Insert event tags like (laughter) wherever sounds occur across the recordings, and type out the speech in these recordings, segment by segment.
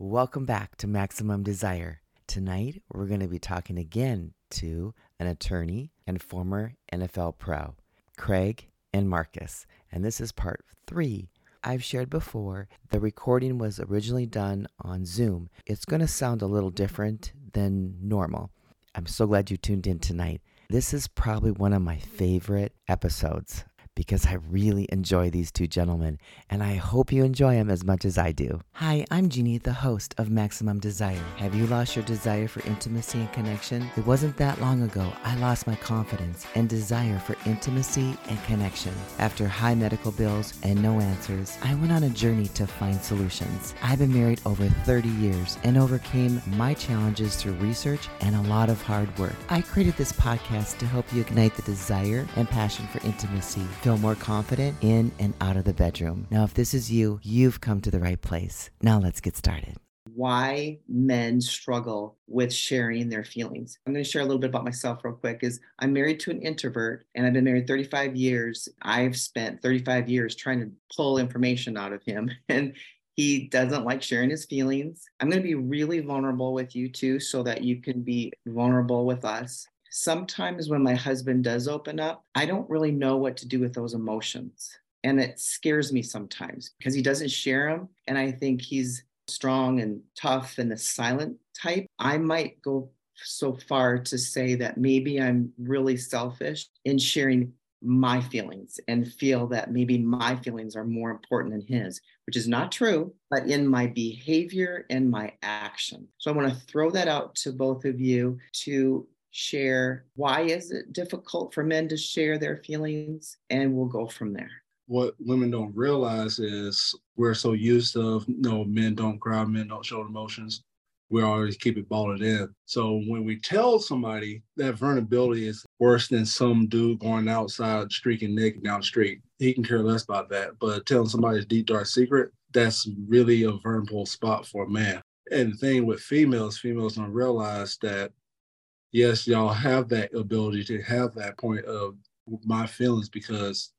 Welcome back to Maximum Desire. Tonight, we're going to be talking again to an attorney and former NFL pro, Craig and Marcus. And this is part three. I've shared before, the recording was originally done on Zoom. It's going to sound a little different than normal. I'm so glad you tuned in tonight. This is probably one of my favorite episodes because I really enjoy these two gentlemen, and I hope you enjoy them as much as I do. Hi, I'm Jeannie, the host of Maximum Desire. Have you lost your desire for intimacy and connection? It wasn't that long ago I lost my confidence and desire for intimacy and connection. After high medical bills and no answers, I went on a journey to find solutions. I've been married over 30 years and overcame my challenges through research and a lot of hard work. I created this podcast to help you ignite the desire and passion for intimacy feel more confident in and out of the bedroom. Now, if this is you, you've come to the right place. Now, let's get started. Why men struggle with sharing their feelings. I'm going to share a little bit about myself real quick is I'm married to an introvert and I've been married 35 years. I've spent 35 years trying to pull information out of him (laughs) and he doesn't like sharing his feelings. I'm going to be really vulnerable with you too so that you can be vulnerable with us sometimes when my husband does open up, I don't really know what to do with those emotions. And it scares me sometimes because he doesn't share them. And I think he's strong and tough and the silent type. I might go so far to say that maybe I'm really selfish in sharing my feelings and feel that maybe my feelings are more important than his, which is not true, but in my behavior and my action. So I want to throw that out to both of you to share why is it difficult for men to share their feelings and we'll go from there. What women don't realize is we're so used to you know men don't cry men don't show emotions. We always keep it balled in. So when we tell somebody that vulnerability is worse than some dude going outside streaking naked down the street. He can care less about that. But telling somebody's deep dark secret that's really a vulnerable spot for a man. And the thing with females females don't realize that yes, y'all have that ability to have that point of my feelings because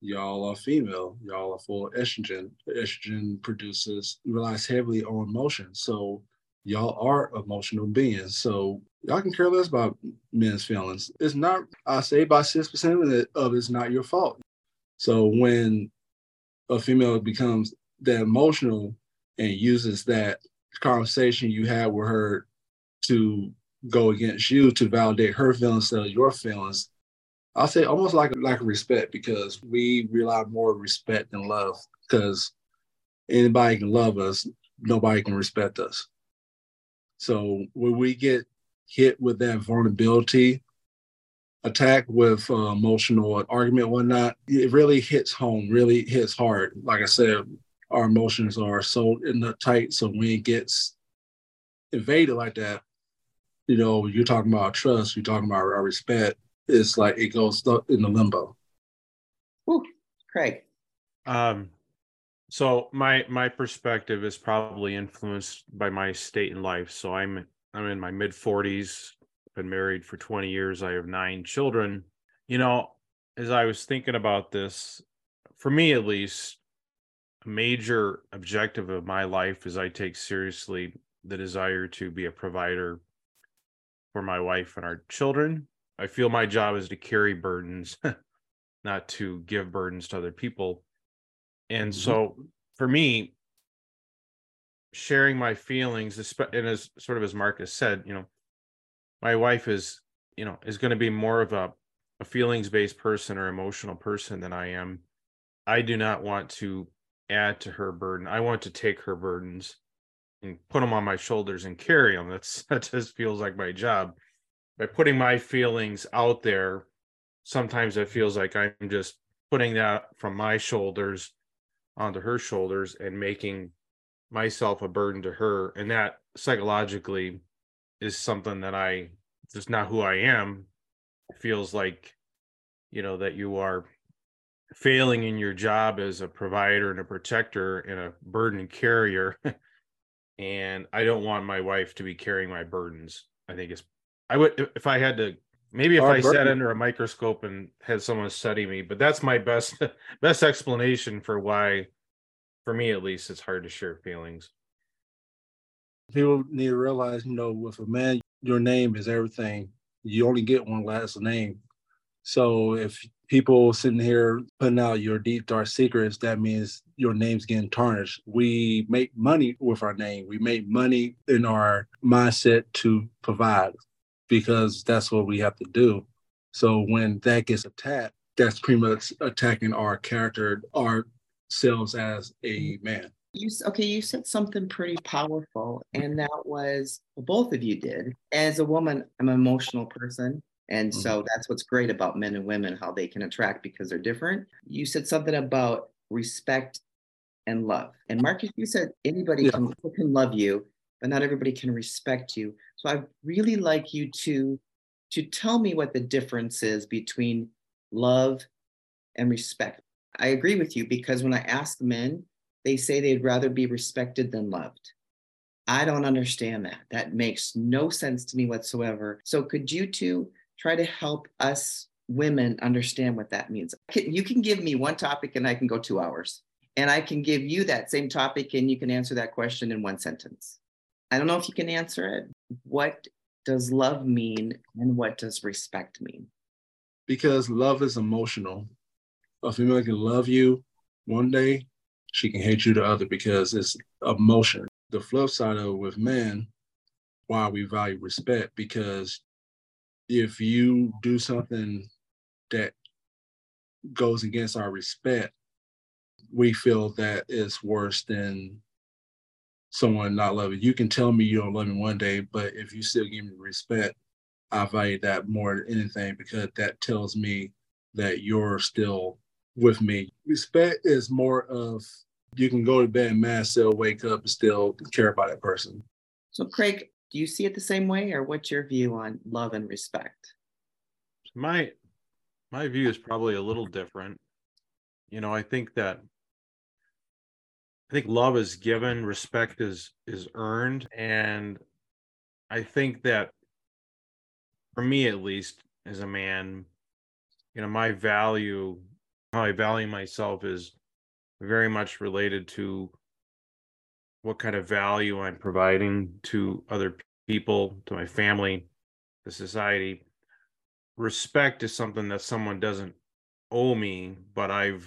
y'all are female, y'all are full of estrogen. Estrogen produces relies heavily on emotion. So y'all are emotional beings. So y'all can care less about men's feelings. It's not, I say by six percent of it of it's not your fault. So when a female becomes that emotional and uses that conversation you had with her to go against you to validate her feelings instead of your feelings. I'll say almost like like respect because we rely more respect than love because anybody can love us, nobody can respect us. So when we get hit with that vulnerability, attack with uh, emotional argument, whatnot, it really hits home, really hits hard. Like I said, our emotions are so in the tight, so when it gets invaded like that, you know, you're talking about trust, you're talking about our respect. It's like it goes in the limbo. Ooh, Craig. Um, so my my perspective is probably influenced by my state in life. So I'm I'm in my mid 40s, been married for 20 years. I have nine children. You know, as I was thinking about this, for me at least, a major objective of my life is I take seriously the desire to be a provider for my wife and our children. I feel my job is to carry burdens, (laughs) not to give burdens to other people. And mm-hmm. so for me, sharing my feelings, and as sort of as Marcus said, you know, my wife is, you know, is going to be more of a, a feelings based person or emotional person than I am. I do not want to add to her burden. I want to take her burdens and put them on my shoulders and carry them. That's (laughs) that just feels like my job. By putting my feelings out there, sometimes it feels like I'm just putting that from my shoulders onto her shoulders and making myself a burden to her. And that psychologically is something that I just not who I am. It feels like, you know, that you are failing in your job as a provider and a protector and a burden carrier (laughs) and I don't want my wife to be carrying my burdens. I think it's I would if I had to maybe if Our I burden. sat under a microscope and had someone study me, but that's my best (laughs) best explanation for why for me at least it's hard to share feelings. people need to realize, you know, with a man, your name is everything. You only get one last name. So if people sitting here putting out your deep dark secrets, that means your name's getting tarnished. We make money with our name. We make money in our mindset to provide because that's what we have to do. So when that gets attacked, that's pretty much attacking our character, ourselves as a man. You okay? You said something pretty powerful, and that was well, both of you did. As a woman, I'm an emotional person, and mm-hmm. so that's what's great about men and women, how they can attract because they're different. You said something about respect and love, and Marcus, you said anybody yeah. can, can love you, but not everybody can respect you. So I really like you to to tell me what the difference is between love and respect. I agree with you because when I ask men, they say they'd rather be respected than loved. I don't understand that. That makes no sense to me whatsoever. So, could you two try to help us women understand what that means? You can give me one topic and I can go two hours. And I can give you that same topic and you can answer that question in one sentence. I don't know if you can answer it. What does love mean and what does respect mean? Because love is emotional. A female can love you one day she can hate you the other because it's emotion. The flip side of it with men, why we value respect, because if you do something that goes against our respect, we feel that is worse than someone not loving. You can tell me you don't love me one day, but if you still give me respect, I value that more than anything because that tells me that you're still with me. Respect is more of you can go to bed mad, still wake up and still care about that person. So, Craig, do you see it the same way, or what's your view on love and respect? My my view is probably a little different. You know, I think that I think love is given, respect is is earned, and I think that for me at least, as a man, you know, my value, how I value myself is very much related to what kind of value I'm providing to other people, to my family, to society. Respect is something that someone doesn't owe me, but I've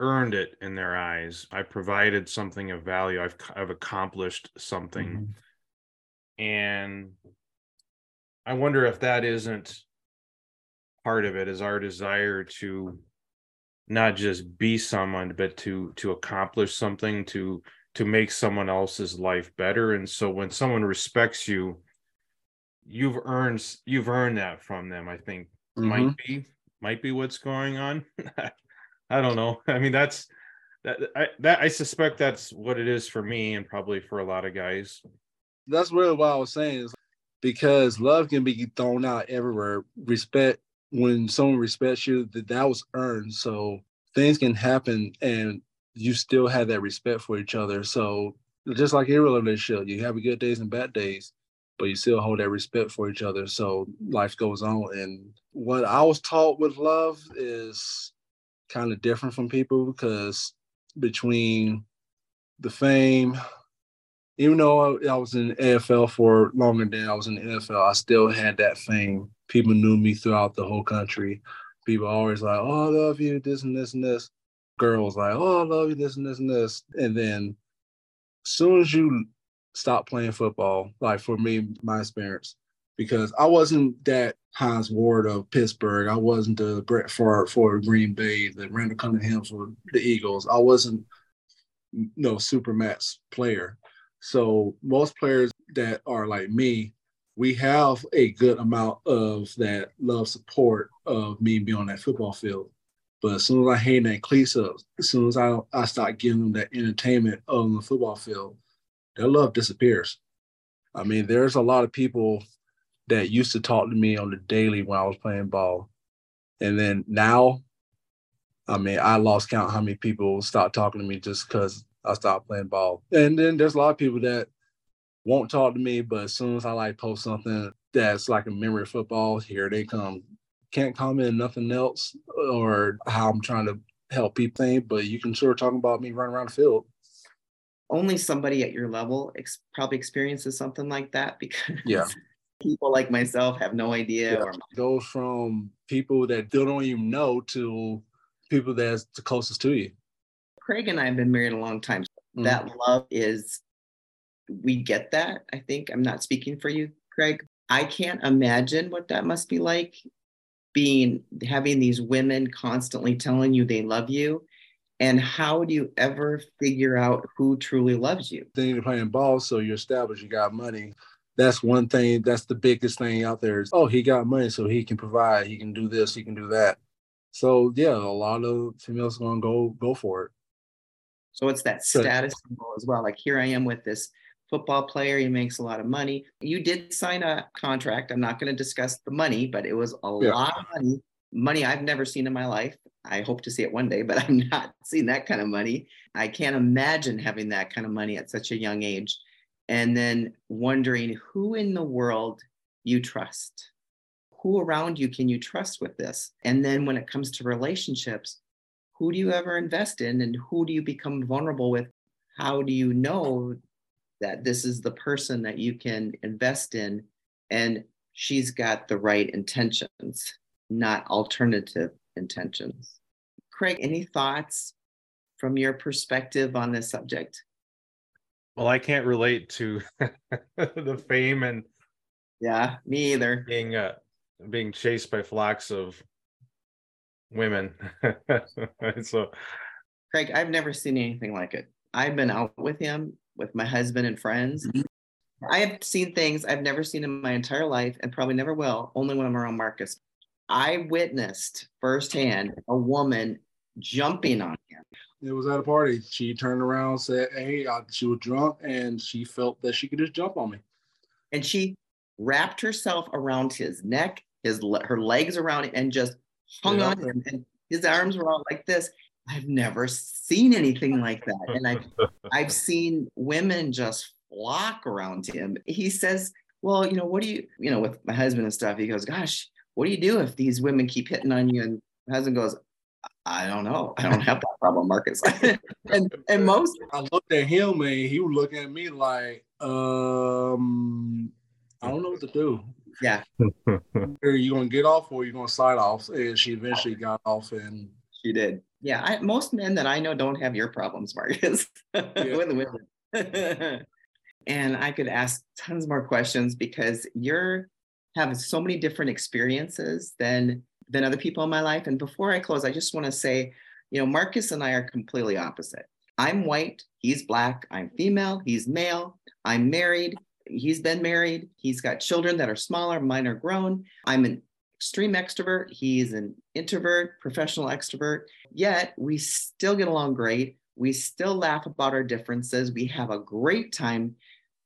earned it in their eyes. I provided something of value. I've I've accomplished something. Mm-hmm. And I wonder if that isn't part of it is our desire to not just be someone but to to accomplish something to to make someone else's life better. And so when someone respects you you've earned you've earned that from them i think. Mm-hmm. might be might be what's going on. (laughs) I don't know. (laughs) I mean that's that i that i suspect that's what it is for me and probably for a lot of guys. That's really what i was saying is because love can be thrown out everywhere. Respect when someone respects you, that that was earned. So things can happen and you still have that respect for each other. So just like every relationship, you have good days and bad days, but you still hold that respect for each other. So life goes on. And what I was taught with love is kind of different from people because between the fame, even though I was in AFL for longer than I was in NFL, I still had that fame people knew me throughout the whole country. People always like, oh, I love you, this and this and this. Girls like, oh, I love you, this and this and this. And then as soon as you stop playing football, like for me, my experience, because I wasn't that Hines Ward of Pittsburgh. I wasn't the Brett Favre for Green Bay, the Randall Cunningham for the Eagles. I wasn't no supermax player. So most players that are like me we have a good amount of that love support of me being on that football field. But as soon as I hang that cleats up, as soon as I, I start giving them that entertainment on the football field, their love disappears. I mean, there's a lot of people that used to talk to me on the daily when I was playing ball. And then now, I mean, I lost count how many people stopped talking to me just because I stopped playing ball. And then there's a lot of people that won't talk to me, but as soon as I like post something that's like a memory of football, here they come. Can't comment on nothing else or how I'm trying to help people think, but you can sort of talk about me running around the field. only somebody at your level ex- probably experiences something like that (laughs) because Yeah. people like myself have no idea Yeah. or goes from people that don't even know to people that's the closest to you. Craig and I have been married a long time. Mhm. That love is, we get that. I think I'm not speaking for you, Craig. I can't imagine what that must be like being having these women constantly telling you they love you. And how do you ever figure out who truly loves you? Then you're playing ball, so you're established, you got money. That's one thing, that's the biggest thing out there is, oh, he got money, so he can provide, he can do this, he can do that. So yeah, a lot of females gonna go go for it. So it's that status symbol as well. Like here I am with this football player. He makes a lot of money. You did sign a contract. I'm not going to discuss the money, but it was a Yeah. lot of money. Money I've never seen in my life. I hope to see it one day, but (laughs) I'm not seeing that kind of money. I can't imagine having that kind of money at such a young age. And then wondering who in the world you trust. Who around you can you trust with this? And then when it comes to relationships, who do you ever invest in and who do you become vulnerable with? How do you know that this is the person that you can invest in and she's got the right intentions, not alternative intentions? Craig, any thoughts from your perspective on this subject? Well, I can't relate to (laughs) the fame and Yeah, me either. being uh being chased by flocks of women. (laughs) so Craig, I've never seen anything like it. I've been out with him, with my husband and friends. Mhm. I have seen things I've never seen in my entire life and probably never will, only when I'm around Marcus. I witnessed firsthand a woman jumping on him. It was at a party. She turned around, said, "Hey, I, she was drunk, and she felt that she could just jump on me." and she wrapped herself around his neck, his her legs around it, and just hung Yeah. on him. And his arms were all like this. I've never seen anything like that. And I've I've (laughs) seen women just flock around him. He says, Well, you know, what do you, you know, with my husband and stuff, he goes, Gosh, what do you do if these women keep hitting on you? And my husband goes, I don't know. I don't have that problem, Marcus. (laughs) and and most I looked at him, and he was looking at me like, "Um, I don't know what to do. yeah, Are you gonna get off, or you gonna slide off?" And she eventually got off, and she did. Yeah, I, most men that I know don't have your problems, Marcus, (laughs) with women. (laughs) and I could ask tons more questions because you're having so many different experiences than than other people in my life. And before I close, I just want to say, you know, Marcus and I are completely opposite. I'm white, he's black, I'm female, he's male, I'm married, he's been married, he's got children that are smaller, mine are grown. I'm an extreme extrovert, he's an introvert, professional extrovert. Yet we still get along great. We still laugh about our differences. We have a great time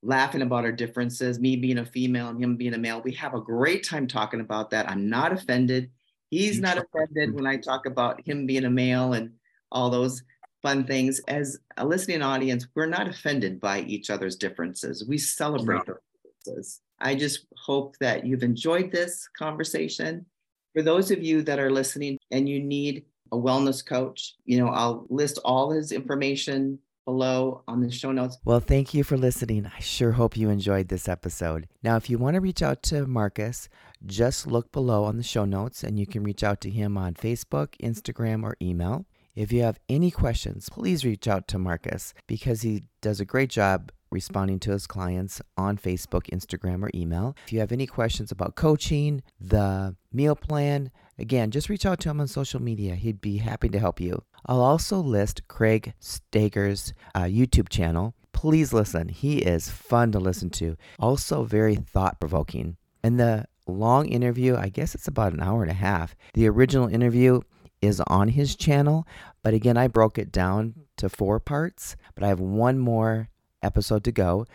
laughing about our differences, me being a female and him being a male. We have a great time talking about that. I'm not offended. He's not offended when I talk about him being a male and all those fun things. As a listening audience, we're not offended by each other's differences. We celebrate No. those differences. I just hope that you've enjoyed this conversation. For those of you that are listening and you need a wellness coach, you know, I'll list all his information below on the show notes. Well, thank you for listening. I sure hope you enjoyed this episode. Now, if you want to reach out to Marcus, just look below on the show notes and you can reach out to him on Facebook, Instagram, or email. If you have any questions, please reach out to Marcus because he does a great job responding to his clients on Facebook, Instagram, or email. If you have any questions about coaching, the meal plan, again, just reach out to him on social media. He'd be happy to help you. I'll also list Craig Steger's uh, YouTube channel. Please listen. He is fun to listen to. Also, very thought provoking. And the long interview, I guess it's about an hour and a half. The original interview is on his channel, but again, I broke it down to four parts, but I have one more episode to go.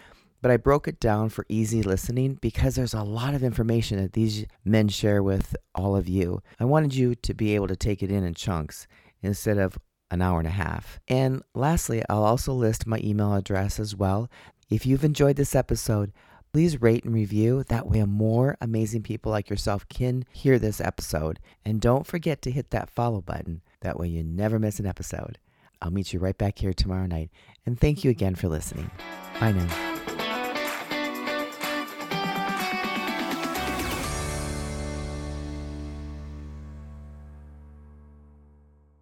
But I broke it down for easy listening because there's a lot of information that these men share with all of you. I wanted you to be able to take it in in chunks instead of an hour and a half. And lastly, I'll also list my email address as well. If you've enjoyed this episode, please rate and review. That way, more amazing people like yourself can hear this episode. And don't forget to hit that follow button. That way, you never miss an episode. I'll meet you right back here tomorrow night. And thank you again for listening. Bye now.